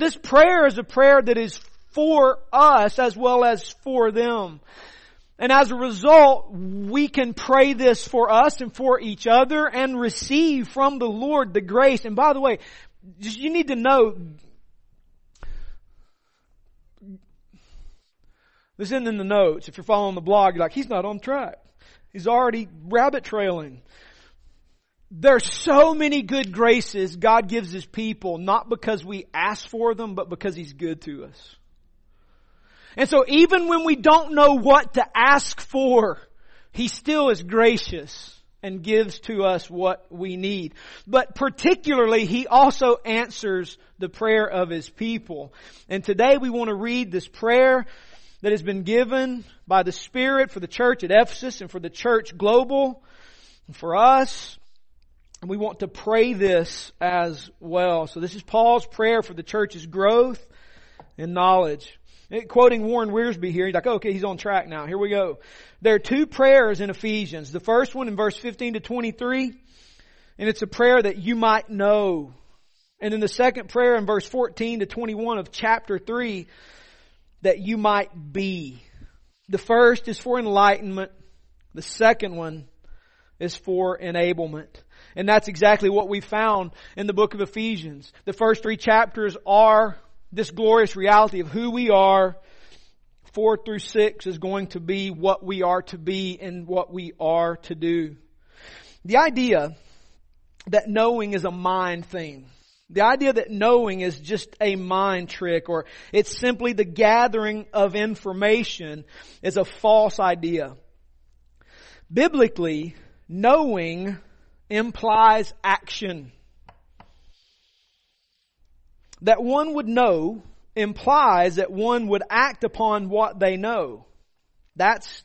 This prayer is a prayer that is for us as well as for them. And as a result, we can pray this for us and for each other and receive from the Lord the grace. And by the way, you need to know this isn't in the notes. If you're following the blog, you're like, he's not on track. He's already rabbit trailing. There's so many good graces God gives His people, not because we ask for them, but because He's good to us. And so even when we don't know what to ask for, He still is gracious and gives to us what we need. But particularly, He also answers the prayer of His people. And today we want to read this prayer that has been given by the Spirit for the church at Ephesus and for the church global and for us. And we want to pray this as well. So this is Paul's prayer for the church's growth and knowledge. Quoting Warren Wiersbe here, he's like, oh, okay, he's on track now. Here we go. There are two prayers in Ephesians. The first one in verse 15 to 23, and it's a prayer that you might know. And then the second prayer in verse 14 to 21 of chapter 3, that you might be. The first is for enlightenment. The second one is for enablement. And that's exactly what we found in the book of Ephesians. The first three chapters are this glorious reality of who we are. Four through six is going to be what we are to be and what we are to do. The idea that knowing is a mind thing. The idea that knowing is just a mind trick or it's simply the gathering of information is a false idea. Biblically, knowing implies action. That one would know implies that one would act upon what they know. That's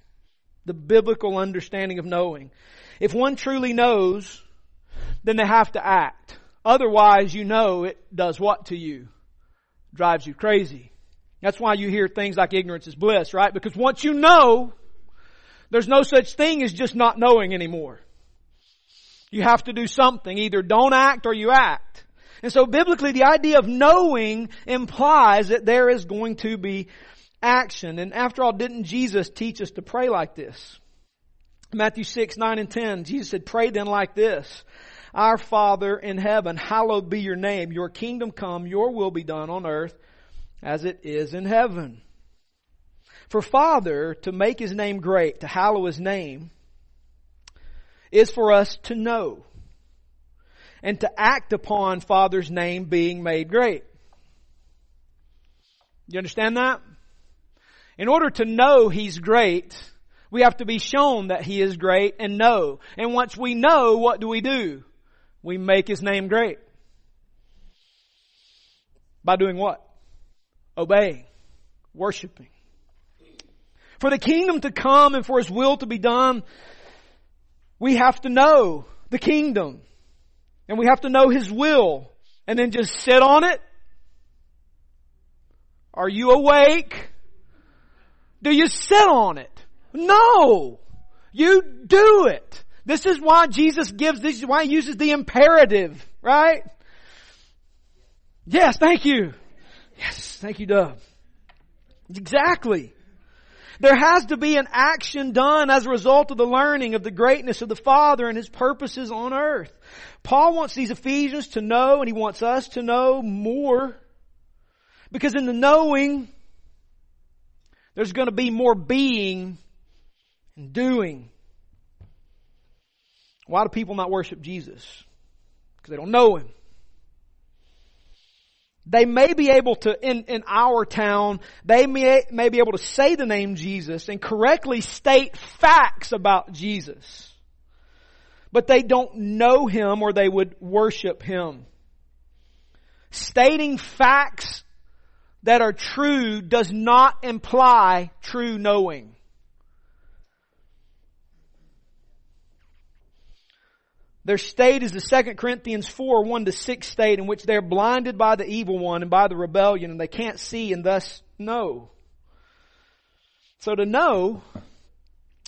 the biblical understanding of knowing. If one truly knows, then they have to act. Otherwise, you know it does what to you? Drives you crazy. That's why you hear things like ignorance is bliss, right? Because once you know, there's no such thing as just not knowing anymore. You have to do something. Either don't act or you act. And so biblically, the idea of knowing implies that there is going to be action. And after all, didn't Jesus teach us to pray like this? Matthew 6, 9 and 10, Jesus said, pray then like this. Our Father in heaven, hallowed be your name. Your kingdom come, your will be done on earth as it is in heaven. For Father, to make His name great, to hallow His name, is for us to know and to act upon Father's name being made great. You understand that? In order to know He's great, we have to be shown that He is great and know. And once we know, what do we do? We make His name great. By doing what? Obeying. Worshiping. For the kingdom to come and for His will to be done, we have to know the kingdom. And we have to know His will. And then just sit on it. Are you awake? Do you sit on it? No! You do it. This is why Jesus gives, this is why he uses the imperative, right? Yes, thank you. Yes, thank you, Dove. Exactly. There has to be an action done as a result of the learning of the greatness of the Father and His purposes on earth. Paul wants these Ephesians to know and he wants us to know more because in the knowing, there's going to be more being and doing. Why do people not worship Jesus? Because they don't know Him. They may be able to, in, in our town, they may, may be able to say the name Jesus and correctly state facts about Jesus. But they don't know Him or they would worship Him. Stating facts that are true does not imply true knowing. Their state is the 2 Corinthians 4, 1 to 6 state in which they're blinded by the evil one and by the rebellion and they can't see and thus know. So to know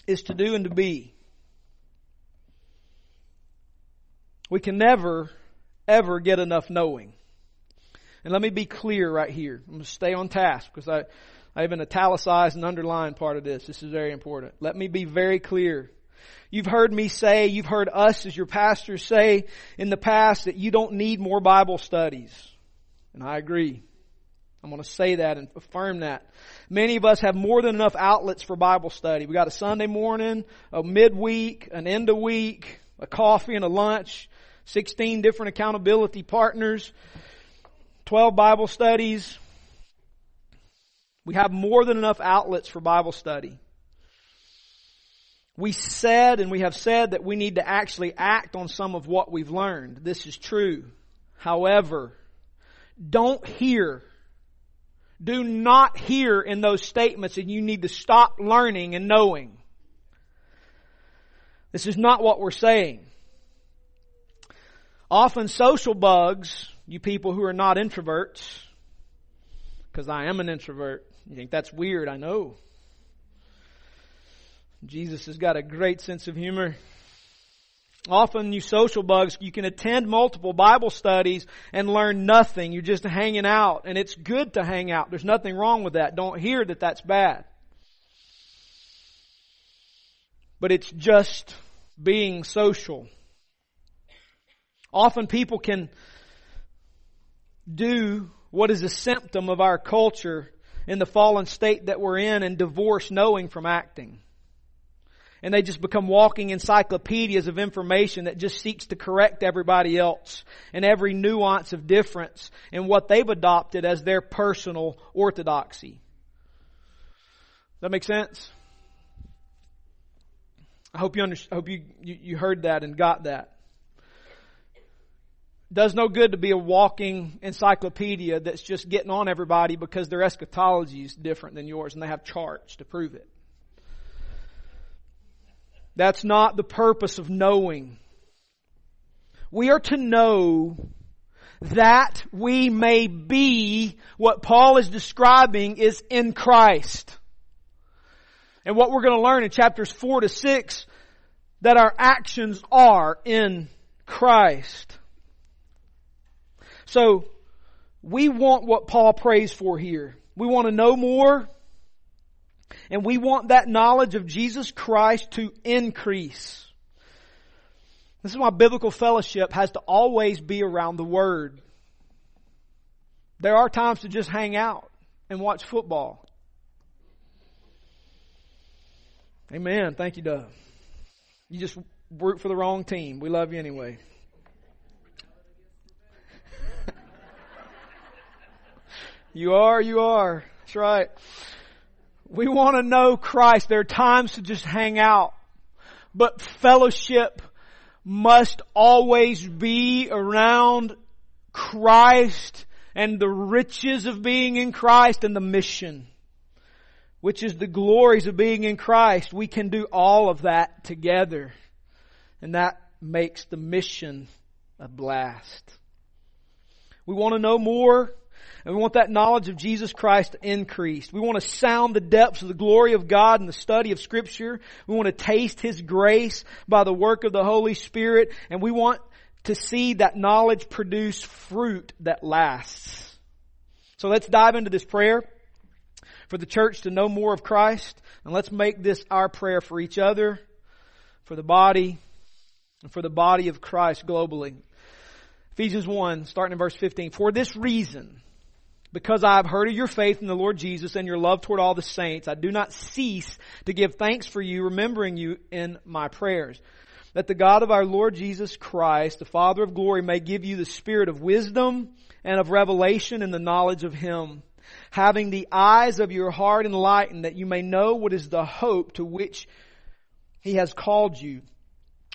is to do and to be. We can never, ever get enough knowing. And let me be clear right here. I'm going to stay on task because I, I even italicized and underlined part of this. This is very important. Let me be very clear. You've heard me say, you've heard us as your pastors say in the past that you don't need more Bible studies. And I agree. I'm going to say that and affirm that. Many of us have more than enough outlets for Bible study. We got a Sunday morning, a midweek, an end of week, a coffee and a lunch, 16 different accountability partners, 12 Bible studies. We have more than enough outlets for Bible study. We said and we have said that we need to actually act on some of what we've learned. This is true. However, don't hear do not hear in those statements and you need to stop learning and knowing. This is not what we're saying. Often social bugs, you people who are not introverts, because I am an introvert, you think that's weird, I know. Jesus has got a great sense of humor. Often you social bugs, you can attend multiple Bible studies and learn nothing. You're just hanging out and it's good to hang out. There's nothing wrong with that. Don't hear that that's bad. But it's just being social. Often people can do what is a symptom of our culture in the fallen state that we're in and divorce knowing from acting and they just become walking encyclopedias of information that just seeks to correct everybody else and every nuance of difference in what they've adopted as their personal orthodoxy. That make sense? I hope you under, I hope you, you, you heard that and got that. Does no good to be a walking encyclopedia that's just getting on everybody because their eschatology is different than yours and they have charts to prove it. That's not the purpose of knowing. We are to know that we may be what Paul is describing is in Christ. And what we're going to learn in chapters 4 to 6, that our actions are in Christ. So, we want what Paul prays for here. We want to know more. And we want that knowledge of Jesus Christ to increase. This is why biblical fellowship has to always be around the Word. There are times to just hang out and watch football. Amen. Thank you, Doug. You just root for the wrong team. We love you anyway. you are, you are. That's right. We want to know Christ. There are times to just hang out. But fellowship must always be around Christ and the riches of being in Christ and the mission, which is the glories of being in Christ. We can do all of that together. And that makes the mission a blast. We want to know more and we want that knowledge of Jesus Christ increased. We want to sound the depths of the glory of God in the study of scripture. We want to taste His grace by the work of the Holy Spirit. And we want to see that knowledge produce fruit that lasts. So let's dive into this prayer for the church to know more of Christ. And let's make this our prayer for each other, for the body, and for the body of Christ globally. Ephesians 1, starting in verse 15. For this reason, because I have heard of your faith in the Lord Jesus and your love toward all the saints, I do not cease to give thanks for you, remembering you in my prayers. That the God of our Lord Jesus Christ, the Father of glory, may give you the spirit of wisdom and of revelation in the knowledge of Him, having the eyes of your heart enlightened, that you may know what is the hope to which He has called you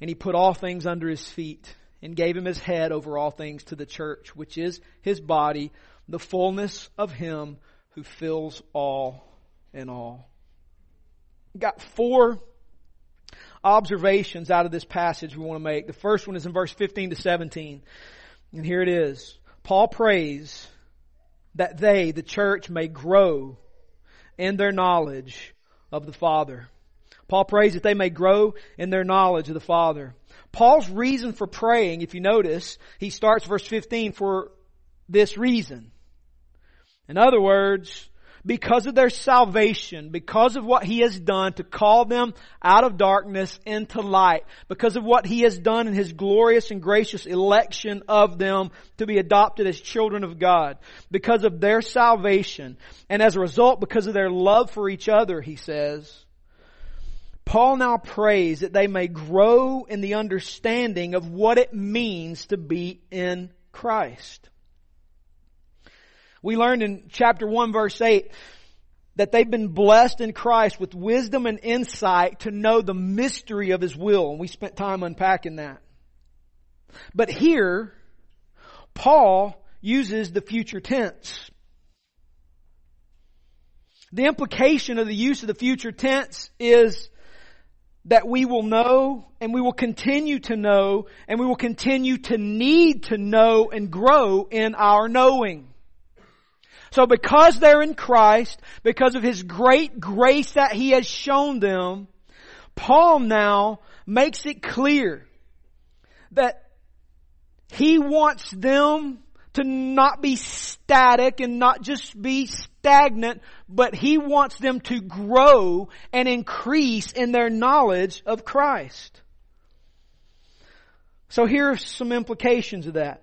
and he put all things under his feet and gave him his head over all things to the church, which is his body, the fullness of him who fills all in all. Got four observations out of this passage we want to make. The first one is in verse 15 to 17. And here it is. Paul prays that they, the church, may grow in their knowledge of the Father. Paul prays that they may grow in their knowledge of the Father. Paul's reason for praying, if you notice, he starts verse 15 for this reason. In other words, because of their salvation, because of what He has done to call them out of darkness into light, because of what He has done in His glorious and gracious election of them to be adopted as children of God, because of their salvation, and as a result, because of their love for each other, He says, Paul now prays that they may grow in the understanding of what it means to be in Christ. We learned in chapter 1 verse 8 that they've been blessed in Christ with wisdom and insight to know the mystery of His will. And we spent time unpacking that. But here, Paul uses the future tense. The implication of the use of the future tense is that we will know and we will continue to know and we will continue to need to know and grow in our knowing. So because they're in Christ, because of His great grace that He has shown them, Paul now makes it clear that he wants them to not be static and not just be stagnant, but he wants them to grow and increase in their knowledge of Christ. So here are some implications of that.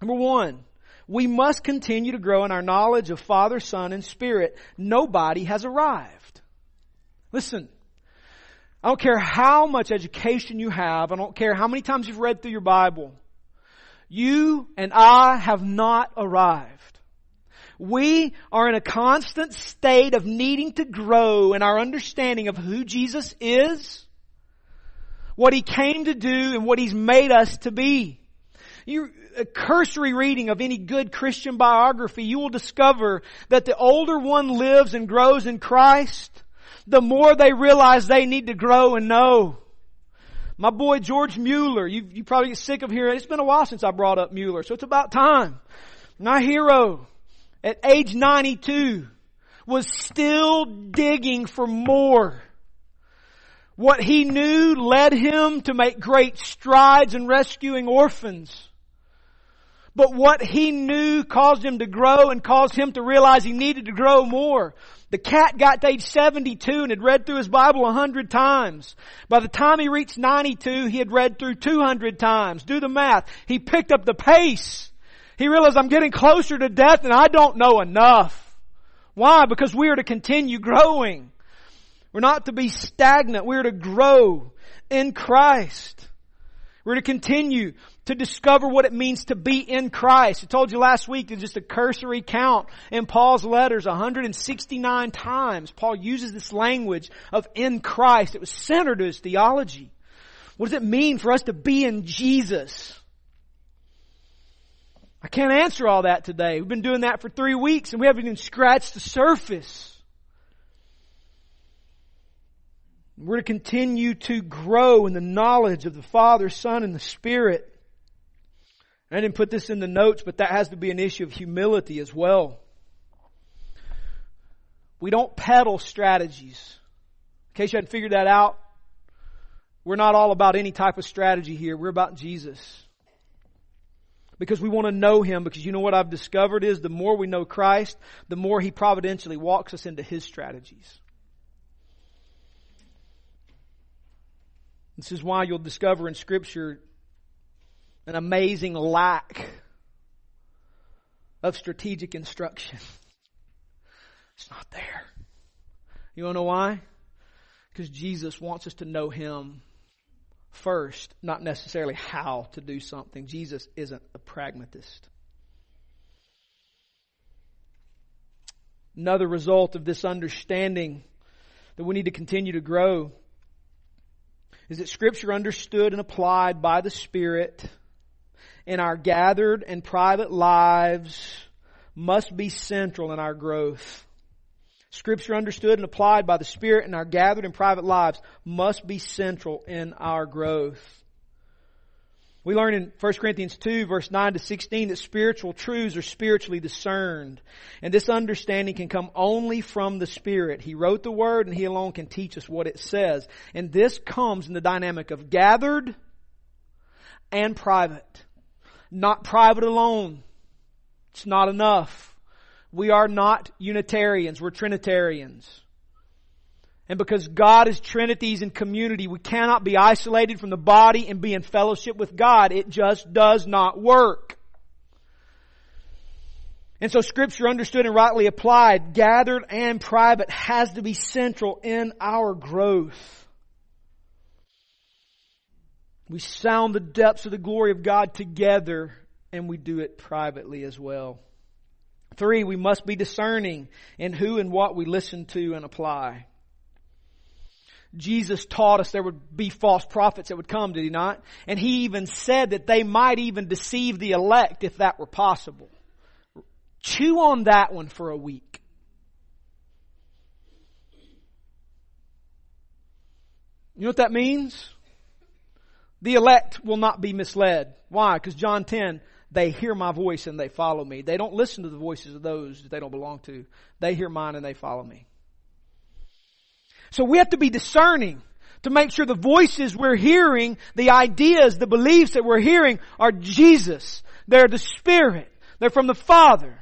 Number one, we must continue to grow in our knowledge of Father, Son, and Spirit. Nobody has arrived. Listen, I don't care how much education you have. I don't care how many times you've read through your Bible. You and I have not arrived. We are in a constant state of needing to grow in our understanding of who Jesus is, what He came to do, and what He's made us to be. You, a cursory reading of any good Christian biography, you will discover that the older one lives and grows in Christ, the more they realize they need to grow and know. My boy George Mueller, you, you probably get sick of hearing, it's been a while since I brought up Mueller, so it's about time. My hero, at age 92, was still digging for more. What he knew led him to make great strides in rescuing orphans. But what he knew caused him to grow and caused him to realize he needed to grow more. The cat got to age 72 and had read through his Bible a hundred times. By the time he reached 92, he had read through 200 times. Do the math. He picked up the pace. He realized I'm getting closer to death and I don't know enough. Why? Because we are to continue growing. We're not to be stagnant. We're to grow in Christ. We're to continue to discover what it means to be in Christ. I told you last week that just a cursory count in Paul's letters 169 times. Paul uses this language of in Christ. It was centered to his theology. What does it mean for us to be in Jesus? I can't answer all that today. We've been doing that for three weeks and we haven't even scratched the surface. We're to continue to grow in the knowledge of the Father, Son, and the Spirit. I didn't put this in the notes, but that has to be an issue of humility as well. We don't peddle strategies. In case you hadn't figured that out, we're not all about any type of strategy here. We're about Jesus. Because we want to know Him, because you know what I've discovered is the more we know Christ, the more He providentially walks us into His strategies. This is why you'll discover in Scripture an amazing lack of strategic instruction. It's not there. You want to know why? Because Jesus wants us to know Him first, not necessarily how to do something. Jesus isn't a pragmatist. Another result of this understanding that we need to continue to grow is that Scripture understood and applied by the Spirit in our gathered and private lives must be central in our growth. Scripture understood and applied by the Spirit in our gathered and private lives must be central in our growth. We learn in 1 Corinthians 2 verse 9 to 16 that spiritual truths are spiritually discerned. And this understanding can come only from the Spirit. He wrote the Word and He alone can teach us what it says. And this comes in the dynamic of gathered and private. Not private alone. It's not enough. We are not Unitarians, we're Trinitarians. And because God is Trinities in community, we cannot be isolated from the body and be in fellowship with God. It just does not work. And so scripture understood and rightly applied, gathered and private has to be central in our growth. We sound the depths of the glory of God together and we do it privately as well. Three, we must be discerning in who and what we listen to and apply. Jesus taught us there would be false prophets that would come, did he not? And he even said that they might even deceive the elect if that were possible. Chew on that one for a week. You know what that means? The elect will not be misled. Why? Because John 10, they hear my voice and they follow me. They don't listen to the voices of those that they don't belong to. They hear mine and they follow me. So we have to be discerning to make sure the voices we're hearing, the ideas, the beliefs that we're hearing are Jesus. They're the Spirit. They're from the Father.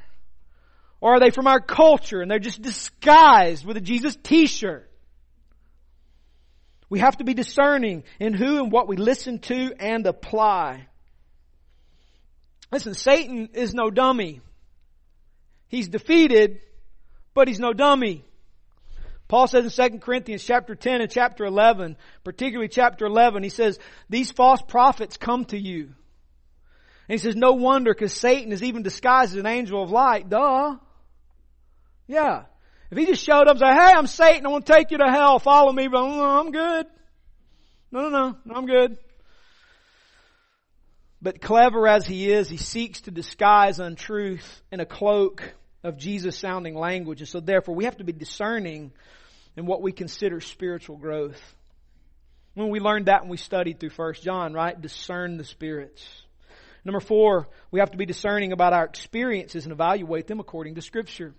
Or are they from our culture and they're just disguised with a Jesus t-shirt? We have to be discerning in who and what we listen to and apply. Listen, Satan is no dummy. He's defeated, but he's no dummy. Paul says in 2 Corinthians chapter 10 and chapter 11, particularly chapter 11, he says, these false prophets come to you. And he says, no wonder because Satan is even disguised as an angel of light. Duh. Yeah. If he just showed up and said, hey, I'm Satan, I want to take you to hell, follow me, but I'm good. No, no, no, I'm good. But clever as he is, he seeks to disguise untruth in a cloak of Jesus sounding language. And so therefore we have to be discerning in what we consider spiritual growth. When we learned that when we studied through First John, right? Discern the spirits. Number four, we have to be discerning about our experiences and evaluate them according to Scripture.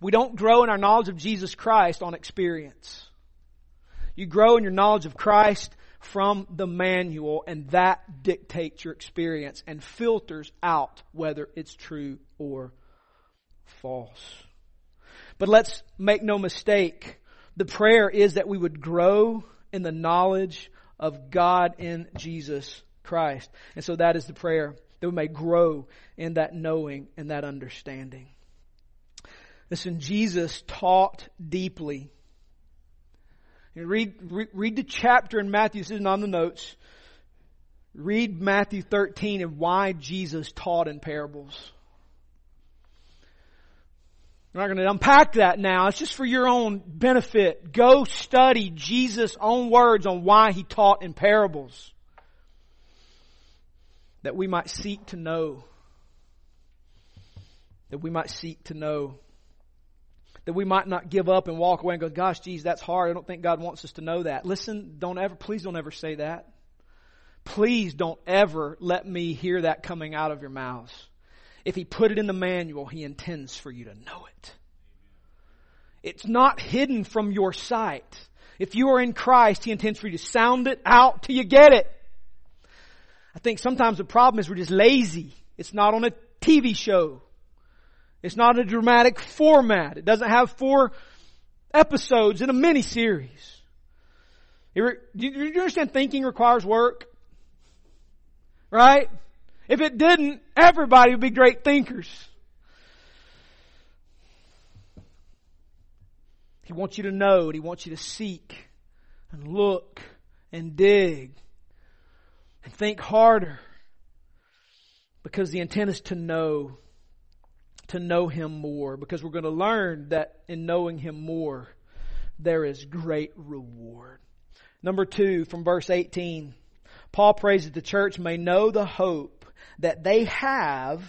We don't grow in our knowledge of Jesus Christ on experience. You grow in your knowledge of Christ from the manual and that dictates your experience and filters out whether it's true or false. But let's make no mistake. The prayer is that we would grow in the knowledge of God in Jesus Christ. And so that is the prayer that we may grow in that knowing and that understanding. Listen, Jesus taught deeply Read, read, read the chapter in Matthew. This isn't on the notes. Read Matthew 13 and why Jesus taught in parables. I'm not going to unpack that now. It's just for your own benefit. Go study Jesus' own words on why he taught in parables. That we might seek to know. That we might seek to know that we might not give up and walk away and go, gosh, geez, that's hard. I don't think God wants us to know that. Listen, don't ever, please don't ever say that. Please don't ever let me hear that coming out of your mouths. If He put it in the manual, He intends for you to know it. It's not hidden from your sight. If you are in Christ, He intends for you to sound it out till you get it. I think sometimes the problem is we're just lazy. It's not on a TV show. It's not a dramatic format. It doesn't have four episodes in a mini series. Do you understand thinking requires work? Right? If it didn't, everybody would be great thinkers. He wants you to know, he wants you to seek and look and dig and think harder because the intent is to know to know Him more because we're going to learn that in knowing Him more, there is great reward. Number two, from verse 18, Paul prays that the church may know the hope that they have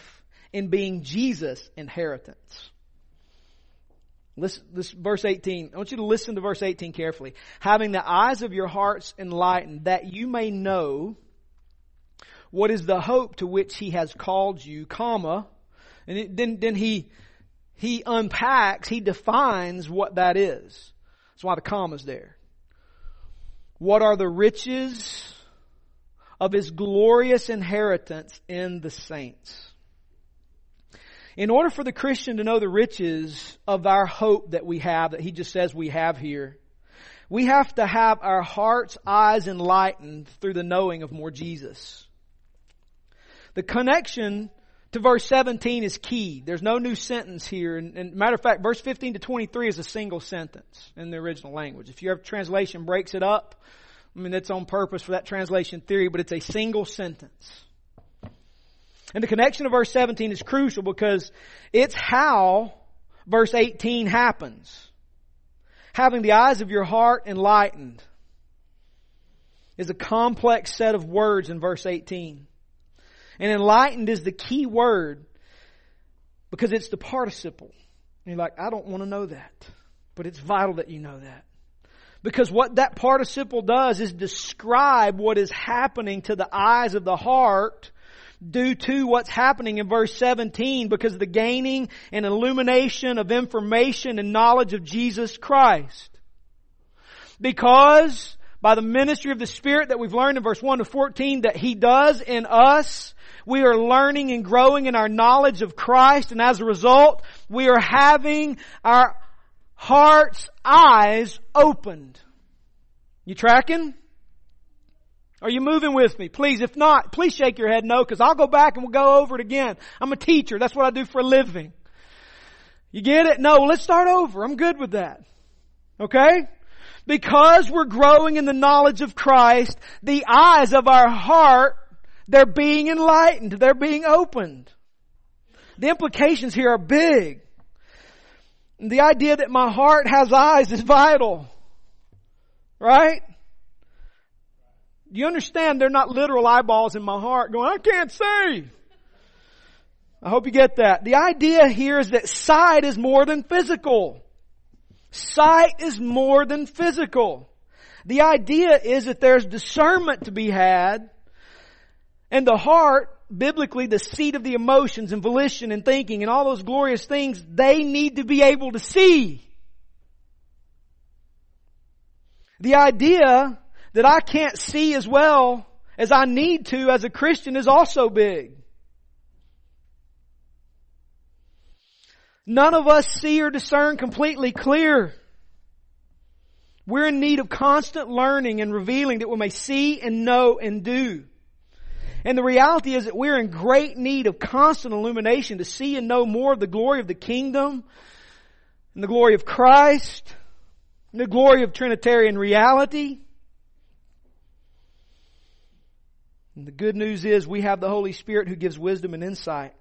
in being Jesus' inheritance. This verse 18. I want you to listen to verse 18 carefully. Having the eyes of your hearts enlightened, that you may know what is the hope to which he has called you, comma, and it, then, then he, he unpacks, he defines what that is. That's why the comma's there. What are the riches of his glorious inheritance in the saints? In order for the Christian to know the riches of our hope that we have, that he just says we have here, we have to have our heart's eyes enlightened through the knowing of more Jesus. The connection to verse 17 is key. There's no new sentence here. And, and, matter of fact, verse 15 to 23 is a single sentence in the original language. If your translation breaks it up, I mean, that's on purpose for that translation theory, but it's a single sentence. And the connection of verse 17 is crucial because it's how verse 18 happens. Having the eyes of your heart enlightened is a complex set of words in verse 18. And enlightened is the key word because it's the participle. And you're like, I don't want to know that. But it's vital that you know that. Because what that participle does is describe what is happening to the eyes of the heart due to what's happening in verse 17 because the gaining and illumination of information and knowledge of Jesus Christ. Because by the ministry of the Spirit that we've learned in verse 1 to 14 that He does in us, we are learning and growing in our knowledge of Christ and as a result, we are having our heart's eyes opened. You tracking? Are you moving with me? Please, if not, please shake your head no, because I'll go back and we'll go over it again. I'm a teacher. That's what I do for a living. You get it? No, let's start over. I'm good with that. Okay? Because we're growing in the knowledge of Christ, the eyes of our heart they're being enlightened. They're being opened. The implications here are big. The idea that my heart has eyes is vital. Right? You understand they're not literal eyeballs in my heart going, I can't see. I hope you get that. The idea here is that sight is more than physical. Sight is more than physical. The idea is that there's discernment to be had and the heart, biblically, the seat of the emotions and volition and thinking and all those glorious things, they need to be able to see. The idea that I can't see as well as I need to as a Christian is also big. None of us see or discern completely clear. We're in need of constant learning and revealing that we may see and know and do. And the reality is that we're in great need of constant illumination to see and know more of the glory of the kingdom and the glory of Christ and the glory of Trinitarian reality. And the good news is we have the Holy Spirit who gives wisdom and insight.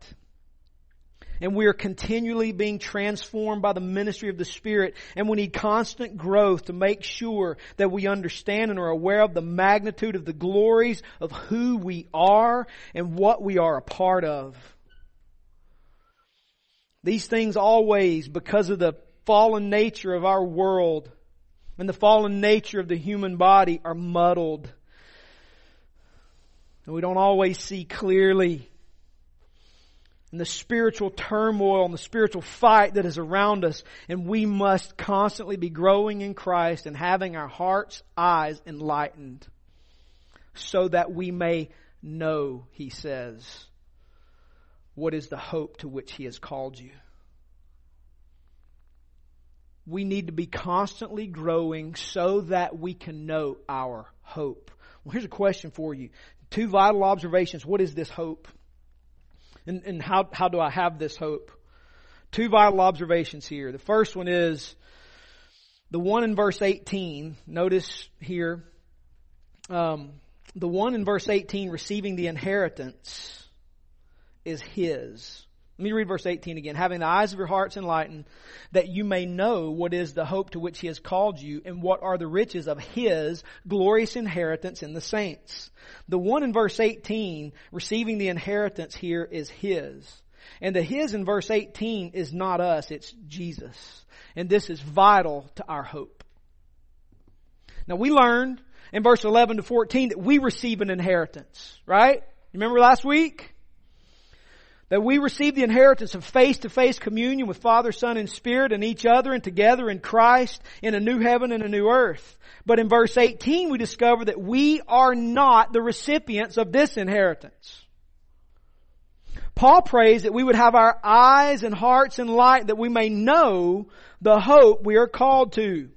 And we are continually being transformed by the ministry of the Spirit. And we need constant growth to make sure that we understand and are aware of the magnitude of the glories of who we are and what we are a part of. These things always, because of the fallen nature of our world and the fallen nature of the human body, are muddled. And we don't always see clearly and the spiritual turmoil and the spiritual fight that is around us. And we must constantly be growing in Christ and having our heart's eyes enlightened so that we may know, he says, what is the hope to which he has called you. We need to be constantly growing so that we can know our hope. Well, here's a question for you. Two vital observations. What is this hope? And, and how, how do I have this hope? Two vital observations here. The first one is the one in verse 18. Notice here, um, the one in verse 18 receiving the inheritance is his. Let me read verse 18 again. Having the eyes of your hearts enlightened, that you may know what is the hope to which he has called you, and what are the riches of his glorious inheritance in the saints. The one in verse 18, receiving the inheritance here is his. And the His in verse 18 is not us, it's Jesus. And this is vital to our hope. Now we learned in verse 11 to 14 that we receive an inheritance, right? Remember last week? That we receive the inheritance of face-to-face communion with Father, Son, and Spirit and each other and together in Christ in a new heaven and a new earth. But in verse 18 we discover that we are not the recipients of this inheritance. Paul prays that we would have our eyes and hearts enlightened that we may know the hope we are called to.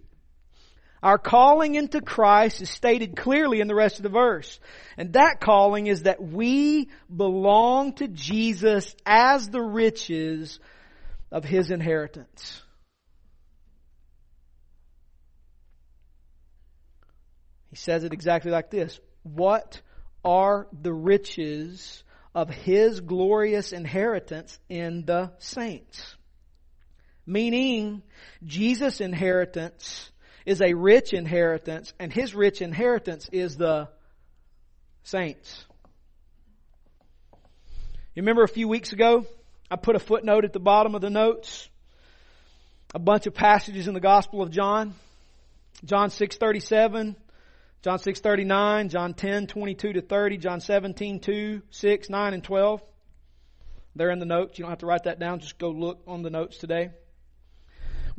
Our calling into Christ is stated clearly in the rest of the verse. And that calling is that we belong to Jesus as the riches of His inheritance. He says it exactly like this. What are the riches of His glorious inheritance in the saints? Meaning, Jesus' inheritance is a rich inheritance, and his rich inheritance is the saints. You remember a few weeks ago, I put a footnote at the bottom of the notes, a bunch of passages in the Gospel of John, John 6:37, John 6:39, John 10:22 to 30, John 17:2, 6, 9 and 12. They're in the notes. You don't have to write that down. Just go look on the notes today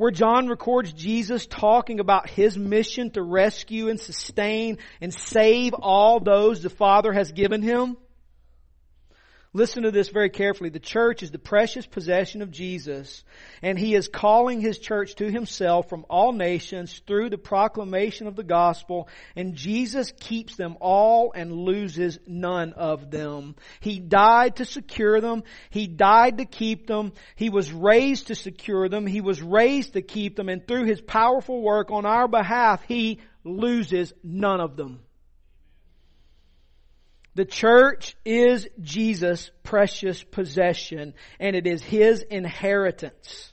where John records Jesus talking about his mission to rescue and sustain and save all those the Father has given him. Listen to this very carefully. The church is the precious possession of Jesus, and He is calling His church to Himself from all nations through the proclamation of the gospel, and Jesus keeps them all and loses none of them. He died to secure them. He died to keep them. He was raised to secure them. He was raised to keep them, and through His powerful work on our behalf, He loses none of them. The church is Jesus' precious possession and it is His inheritance.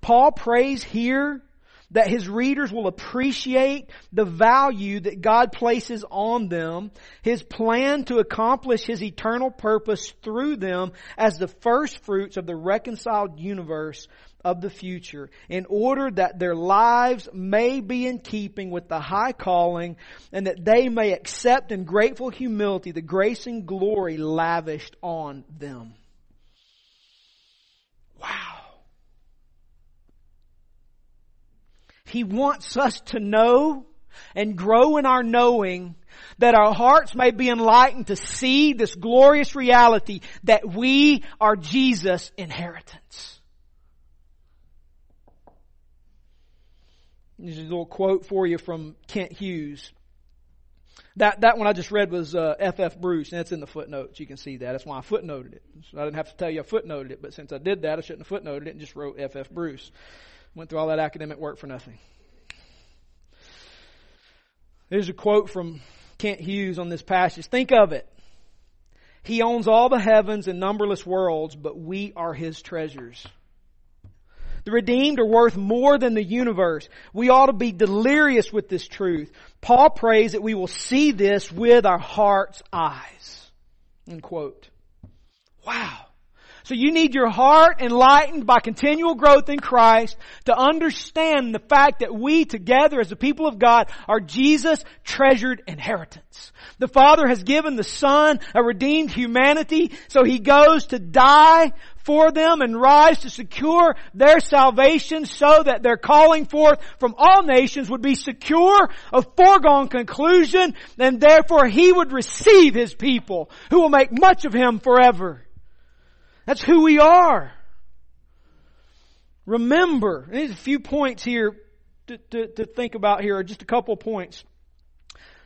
Paul prays here that his readers will appreciate the value that God places on them, his plan to accomplish his eternal purpose through them as the first fruits of the reconciled universe of the future in order that their lives may be in keeping with the high calling and that they may accept in grateful humility the grace and glory lavished on them. Wow. He wants us to know and grow in our knowing that our hearts may be enlightened to see this glorious reality that we are Jesus' inheritance. There's a little quote for you from Kent Hughes. That, that one I just read was uh, F.F. Bruce, and that's in the footnotes. You can see that. That's why I footnoted it. So I didn't have to tell you I footnoted it, but since I did that, I shouldn't have footnoted it and just wrote F.F. Bruce. Went through all that academic work for nothing. There's a quote from Kent Hughes on this passage. Think of it. He owns all the heavens and numberless worlds, but we are his treasures. The redeemed are worth more than the universe. We ought to be delirious with this truth. Paul prays that we will see this with our heart's eyes. End quote. Wow. So you need your heart enlightened by continual growth in Christ to understand the fact that we together as the people of God are Jesus' treasured inheritance. The Father has given the Son a redeemed humanity, so He goes to die for them and rise to secure their salvation so that their calling forth from all nations would be secure, a foregone conclusion, and therefore He would receive His people who will make much of Him forever. That's who we are. Remember, there's a few points here to, to, to think about here, just a couple points.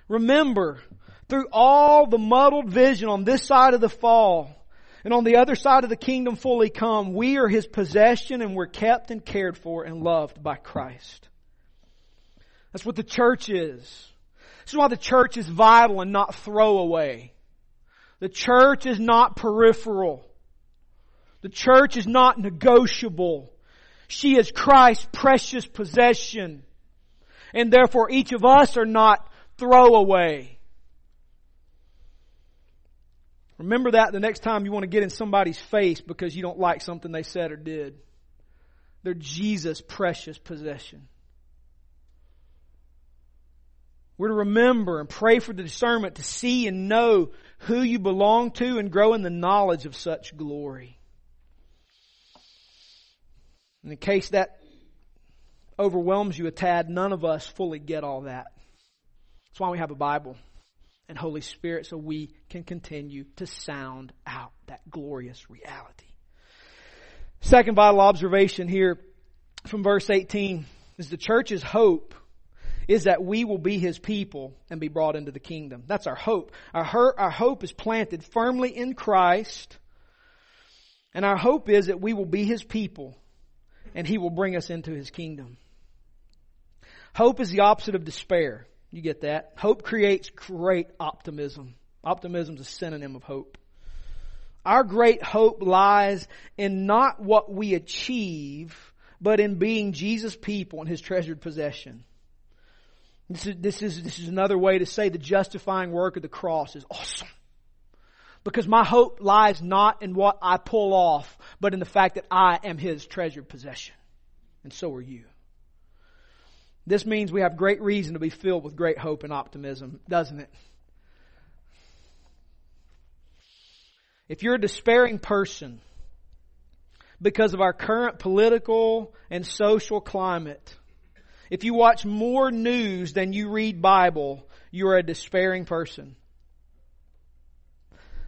Remember, through all the muddled vision on this side of the fall, and on the other side of the kingdom fully come, we are His possession and we're kept and cared for and loved by Christ. That's what the church is. This is why the church is vital and not throwaway. The church is not peripheral. The church is not negotiable. She is Christ's precious possession. And therefore each of us are not throwaway. Remember that the next time you want to get in somebody's face because you don't like something they said or did. They're Jesus' precious possession. We're to remember and pray for the discernment to see and know who you belong to and grow in the knowledge of such glory. And in case that overwhelms you a tad, none of us fully get all that. That's why we have a Bible and Holy Spirit so we can continue to sound out that glorious reality. Second vital observation here from verse 18 is the church's hope is that we will be his people and be brought into the kingdom. That's our hope. Our, our hope is planted firmly in Christ. And our hope is that we will be his people and he will bring us into his kingdom. Hope is the opposite of despair. You get that? Hope creates great optimism. Optimism is a synonym of hope. Our great hope lies in not what we achieve, but in being Jesus' people and His treasured possession. This is, this is, this is another way to say the justifying work of the cross is awesome. Because my hope lies not in what I pull off, but in the fact that I am His treasured possession. And so are you. This means we have great reason to be filled with great hope and optimism, doesn't it? If you're a despairing person because of our current political and social climate, if you watch more news than you read Bible, you're a despairing person.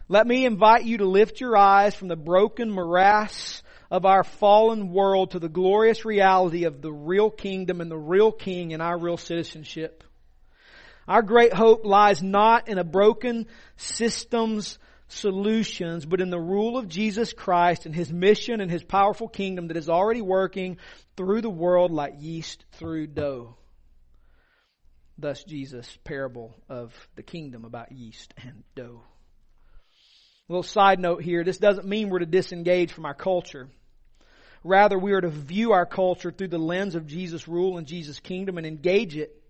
Let me invite you to lift your eyes from the broken morass of our fallen world to the glorious reality of the real kingdom and the real king and our real citizenship. Our great hope lies not in a broken system's solutions, but in the rule of Jesus Christ and His mission and His powerful kingdom that is already working through the world like yeast through dough. Thus Jesus' parable of the kingdom about yeast and dough. A little side note here. This doesn't mean we're to disengage from our culture. Rather, we are to view our culture through the lens of Jesus' rule and Jesus' kingdom and engage it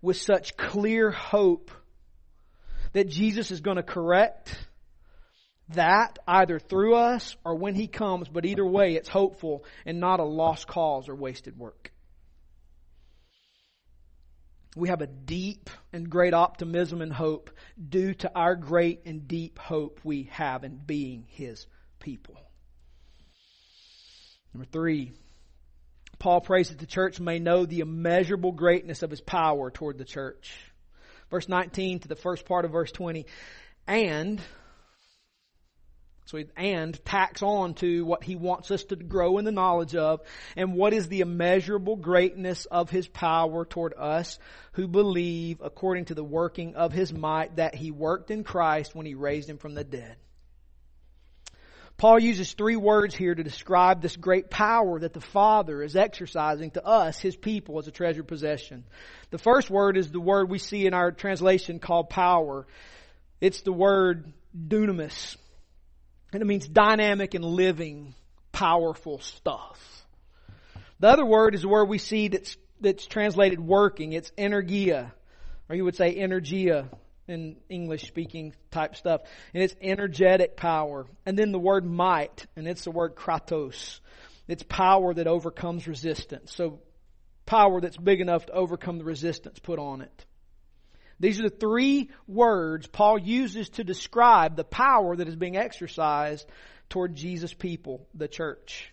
with such clear hope that Jesus is going to correct that either through us or when He comes, but either way, it's hopeful and not a lost cause or wasted work. We have a deep and great optimism and hope due to our great and deep hope we have in being His people. Number three, Paul prays that the church may know the immeasurable greatness of His power toward the church. Verse 19 to the first part of verse 20. And so and tacks on to what he wants us to grow in the knowledge of and what is the immeasurable greatness of his power toward us who believe according to the working of his might that he worked in Christ when he raised him from the dead. Paul uses three words here to describe this great power that the Father is exercising to us, His people, as a treasured possession. The first word is the word we see in our translation called power. It's the word dunamis. And it means dynamic and living, powerful stuff. The other word is a word we see that's, that's translated working. It's energia, or you would say energia in English speaking type stuff. And it's energetic power. And then the word might, and it's the word kratos. It's power that overcomes resistance. So power that's big enough to overcome the resistance put on it. These are the three words Paul uses to describe the power that is being exercised toward Jesus' people, the church.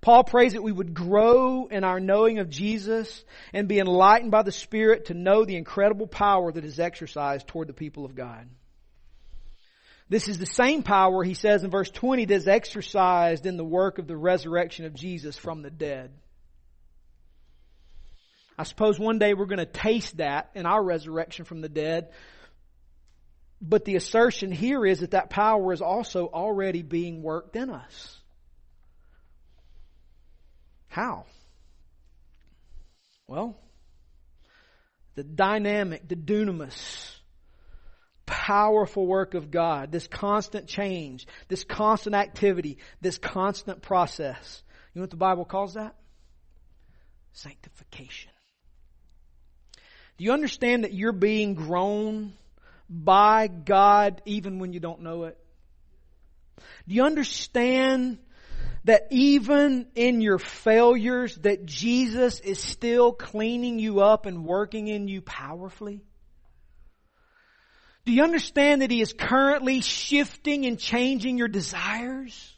Paul prays that we would grow in our knowing of Jesus and be enlightened by the Spirit to know the incredible power that is exercised toward the people of God. This is the same power, he says in verse 20, that is exercised in the work of the resurrection of Jesus from the dead. I suppose one day we're going to taste that in our resurrection from the dead. But the assertion here is that that power is also already being worked in us. How? Well, the dynamic, the dunamis, powerful work of God, this constant change, this constant activity, this constant process. You know what the Bible calls that? Sanctification. Do you understand that you're being grown by God even when you don't know it? Do you understand that even in your failures that Jesus is still cleaning you up and working in you powerfully? Do you understand that He is currently shifting and changing your desires?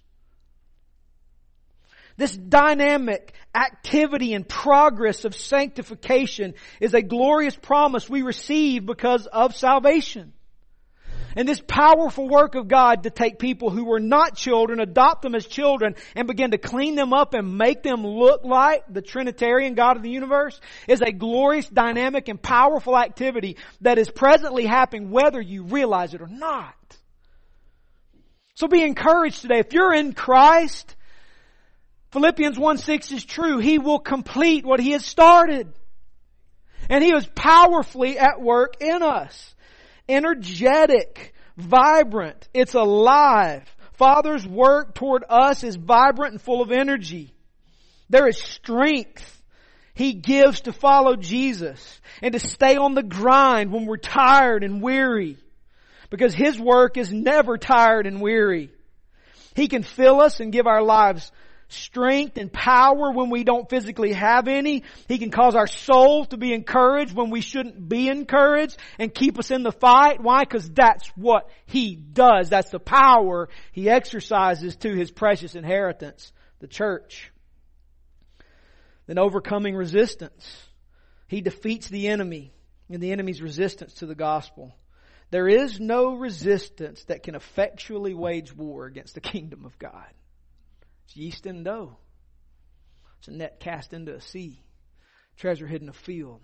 This dynamic activity and progress of sanctification is a glorious promise we receive because of salvation. And this powerful work of God to take people who were not children, adopt them as children, and begin to clean them up and make them look like the Trinitarian God of the universe is a glorious, dynamic, and powerful activity that is presently happening whether you realize it or not. So be encouraged today. If you're in Christ, Philippians 1 6 is true. He will complete what He has started. And He is powerfully at work in us. Energetic, vibrant, it's alive. Father's work toward us is vibrant and full of energy. There is strength He gives to follow Jesus and to stay on the grind when we're tired and weary. Because His work is never tired and weary. He can fill us and give our lives strength and power when we don't physically have any. He can cause our soul to be encouraged when we shouldn't be encouraged and keep us in the fight. Why? Because that's what He does. That's the power He exercises to His precious inheritance, the church. Then overcoming resistance. He defeats the enemy and the enemy's resistance to the gospel. There is no resistance that can effectually wage war against the kingdom of God. It's yeast in dough. It's a net cast into a sea. Treasure hidden in a field.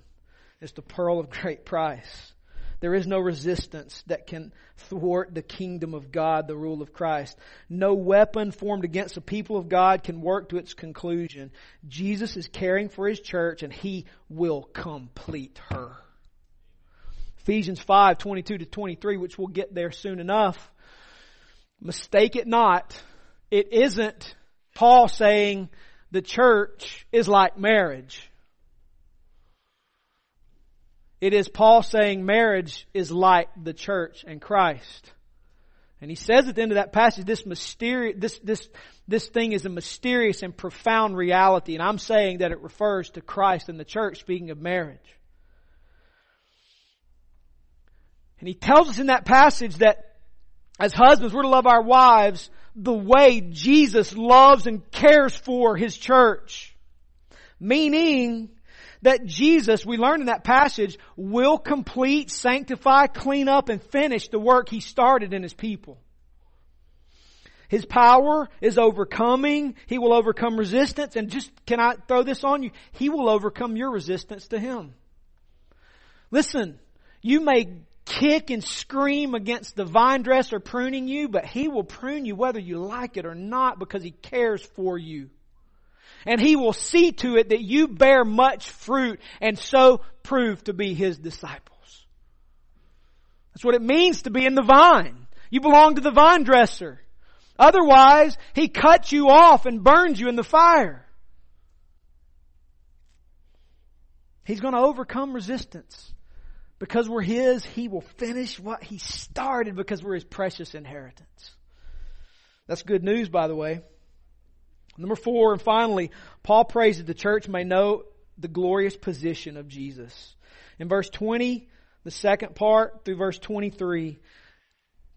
It's the pearl of great price. There is no resistance that can thwart the kingdom of God, the rule of Christ. No weapon formed against the people of God can work to its conclusion. Jesus is caring for his church and he will complete her. Ephesians 5, 22 to 23, which we'll get there soon enough. Mistake it not. It isn't Paul saying the church is like marriage. It is Paul saying marriage is like the church and Christ. And he says at the end of that passage, this mysterious, this, this, this thing is a mysterious and profound reality. And I'm saying that it refers to Christ and the church, speaking of marriage. And he tells us in that passage that as husbands, we're to love our wives the way Jesus loves and cares for His church. Meaning that Jesus, we learn in that passage, will complete, sanctify, clean up, and finish the work He started in His people. His power is overcoming. He will overcome resistance. And just, can I throw this on you? He will overcome your resistance to Him. Listen, you may kick and scream against the vine dresser pruning you, but he will prune you whether you like it or not because he cares for you. And he will see to it that you bear much fruit and so prove to be his disciples. That's what it means to be in the vine. You belong to the vine dresser. Otherwise, he cuts you off and burns you in the fire. He's going to overcome resistance. Because we're His, He will finish what He started because we're His precious inheritance. That's good news, by the way. Number four, and finally, Paul prays that the church may know the glorious position of Jesus. In verse 20, the second part, through verse 23,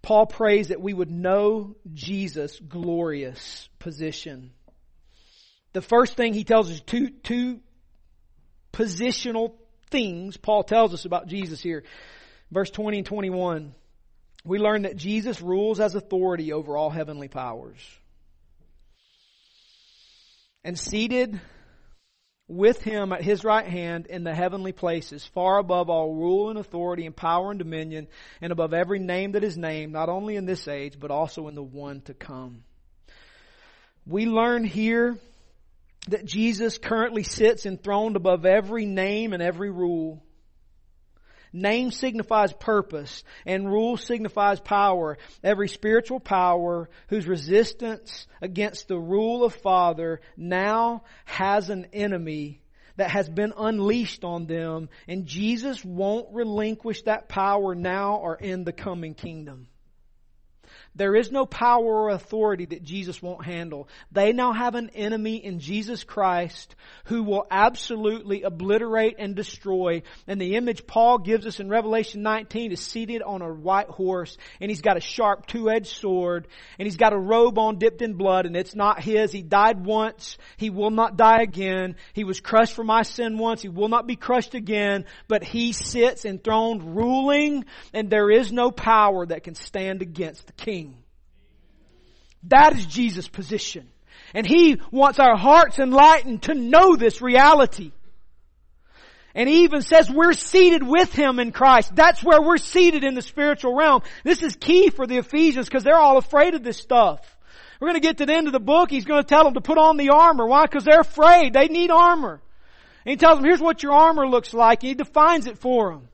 Paul prays that we would know Jesus' glorious position. The first thing he tells us two, two positional things Paul tells us about Jesus here. Verse 20 and 21. We learn that Jesus rules as authority over all heavenly powers. And seated with him at his right hand in the heavenly places, far above all rule and authority and power and dominion, and above every name that is named, not only in this age, but also in the one to come. We learn here that Jesus currently sits enthroned above every name and every rule. Name signifies purpose and rule signifies power. Every spiritual power whose resistance against the rule of Father now has an enemy that has been unleashed on them and Jesus won't relinquish that power now or in the coming kingdom. There is no power or authority that Jesus won't handle. They now have an enemy in Jesus Christ who will absolutely obliterate and destroy. And the image Paul gives us in Revelation 19 is seated on a white horse and he's got a sharp two-edged sword and he's got a robe on dipped in blood and it's not his. He died once. He will not die again. He was crushed for my sin once. He will not be crushed again, but he sits enthroned ruling and there is no power that can stand against the king. That is Jesus' position. And He wants our hearts enlightened to know this reality. And He even says we're seated with Him in Christ. That's where we're seated in the spiritual realm. This is key for the Ephesians because they're all afraid of this stuff. We're going to get to the end of the book. He's going to tell them to put on the armor. Why? Because they're afraid. They need armor. And He tells them, here's what your armor looks like. And He defines it for them.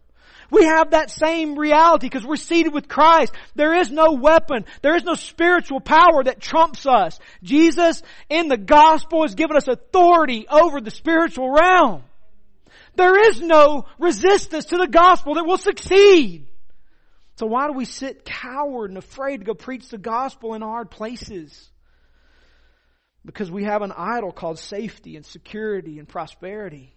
We have that same reality because we're seated with Christ. There is no weapon, there is no spiritual power that trumps us. Jesus in the gospel has given us authority over the spiritual realm. There is no resistance to the gospel that will succeed. So why do we sit coward and afraid to go preach the gospel in hard places? Because we have an idol called safety and security and prosperity.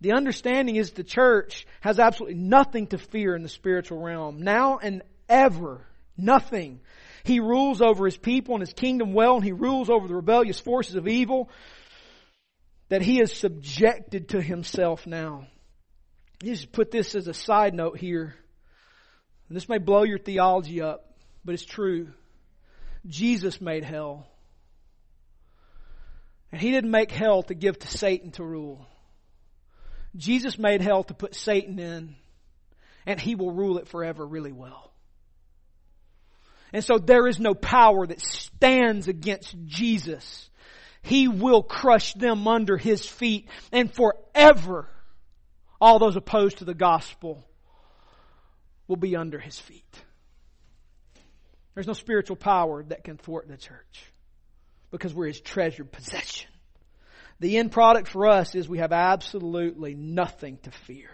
The understanding is the church has absolutely nothing to fear in the spiritual realm. Now and ever. Nothing. He rules over his people and his kingdom well, and he rules over the rebellious forces of evil that he is subjected to himself now. You Just put this as a side note here. This may blow your theology up, but it's true. Jesus made hell. And he didn't make hell to give to Satan to rule. Jesus made hell to put Satan in, and he will rule it forever really well. And so there is no power that stands against Jesus. He will crush them under his feet, and forever all those opposed to the gospel will be under his feet. There's no spiritual power that can thwart the church because we're his treasured possession. The end product for us is we have absolutely nothing to fear.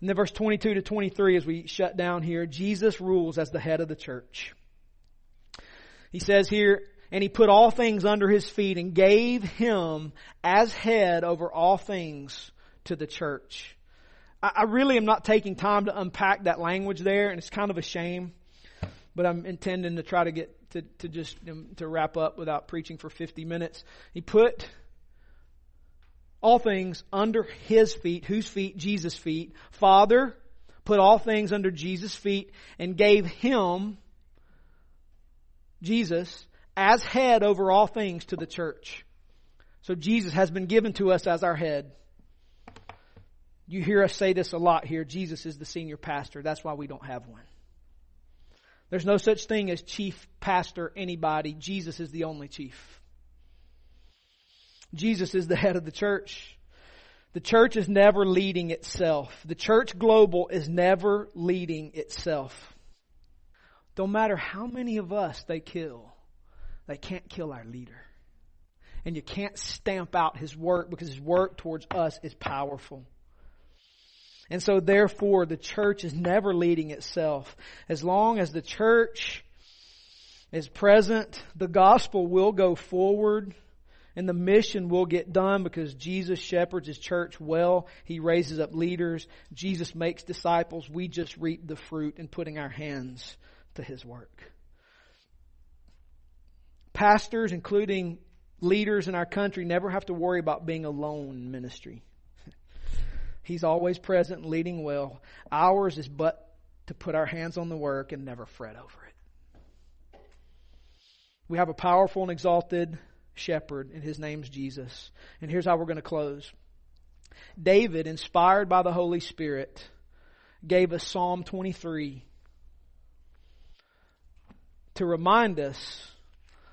And then verse 22 to 23 as we shut down here, Jesus rules as the head of the church. He says here, and he put all things under his feet and gave him as head over all things to the church. I, really am not taking time to unpack that language there, and it's kind of a shame, but I'm intending to try to get to, to just um, to wrap up without preaching for 50 minutes. He put all things under his feet. Whose feet? Jesus' feet. Father put all things under Jesus' feet and gave him, Jesus, as head over all things to the church. So Jesus has been given to us as our head. You hear us say this a lot here. Jesus is the senior pastor. That's why we don't have one. There's no such thing as chief pastor anybody. Jesus is the only chief. Jesus is the head of the church. The church is never leading itself. The church global is never leading itself. Don't matter how many of us they kill, they can't kill our leader. And you can't stamp out his work because his work towards us is powerful. And so therefore the church is never leading itself. As long as the church is present, the gospel will go forward and the mission will get done because Jesus shepherds his church well. He raises up leaders. Jesus makes disciples. We just reap the fruit in putting our hands to his work. Pastors, including leaders in our country, never have to worry about being alone in ministry. He's always present and leading well. Ours is but to put our hands on the work and never fret over it. We have a powerful and exalted shepherd, and his name's Jesus. And here's how we're going to close. David, inspired by the Holy Spirit, gave us Psalm 23 to remind us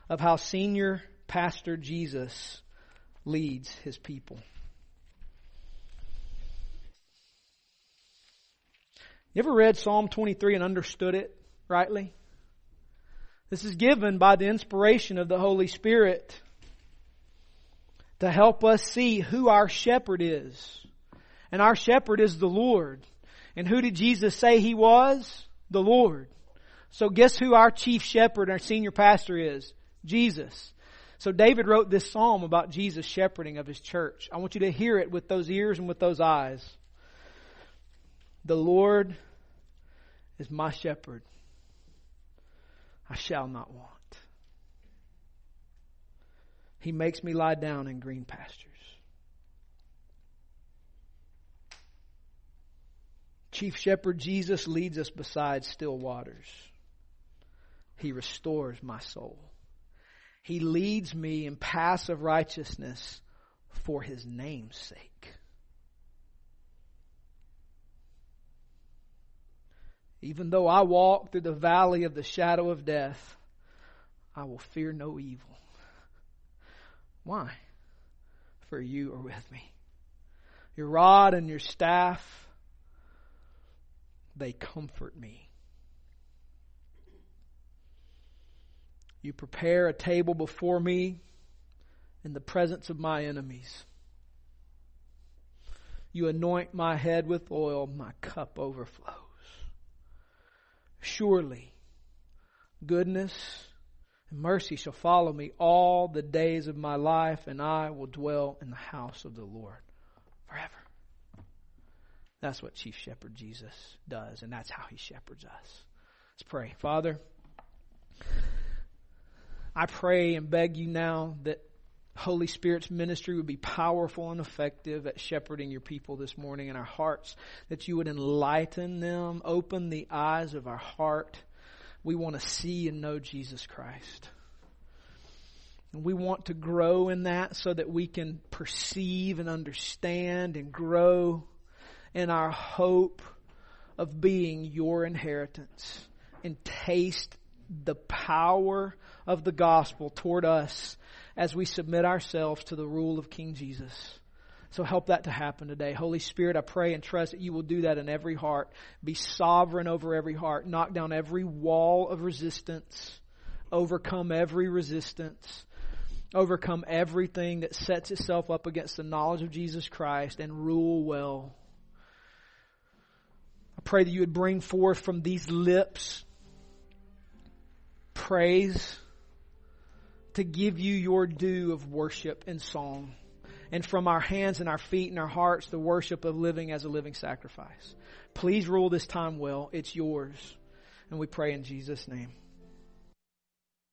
of how Senior Pastor Jesus leads his people. You ever read Psalm 23 and understood it rightly? This is given by the inspiration of the Holy Spirit to help us see who our shepherd is. And our shepherd is the Lord. And who did Jesus say he was? The Lord. So guess who our chief shepherd, our senior pastor is? Jesus. So David wrote this psalm about Jesus shepherding of his church. I want you to hear it with those ears and with those eyes. The Lord is my shepherd. I shall not want. He makes me lie down in green pastures. Chief Shepherd Jesus leads us beside still waters. He restores my soul. He leads me in paths of righteousness for his name's sake. Even though I walk through the valley of the shadow of death, I will fear no evil. Why? For you are with me. Your rod and your staff, they comfort me. You prepare a table before me in the presence of my enemies. You anoint my head with oil, my cup overflows. Surely, goodness and mercy shall follow me all the days of my life, and I will dwell in the house of the Lord forever. That's what Chief Shepherd Jesus does, and that's how he shepherds us. Let's pray. Father, I pray and beg you now that Holy Spirit's ministry would be powerful and effective at shepherding your people this morning in our hearts, that you would enlighten them, open the eyes of our heart. We want to see and know Jesus Christ. And we want to grow in that so that we can perceive and understand and grow in our hope of being your inheritance and taste the power of the gospel toward us as we submit ourselves to the rule of King Jesus. So help that to happen today. Holy Spirit, I pray and trust that you will do that in every heart. Be sovereign over every heart. Knock down every wall of resistance. Overcome every resistance. Overcome everything that sets itself up against the knowledge of Jesus Christ and rule well. I pray that you would bring forth from these lips praise, to give you your due of worship and song. And from our hands and our feet and our hearts, the worship of living as a living sacrifice. Please rule this time well. It's yours. And we pray in Jesus' name.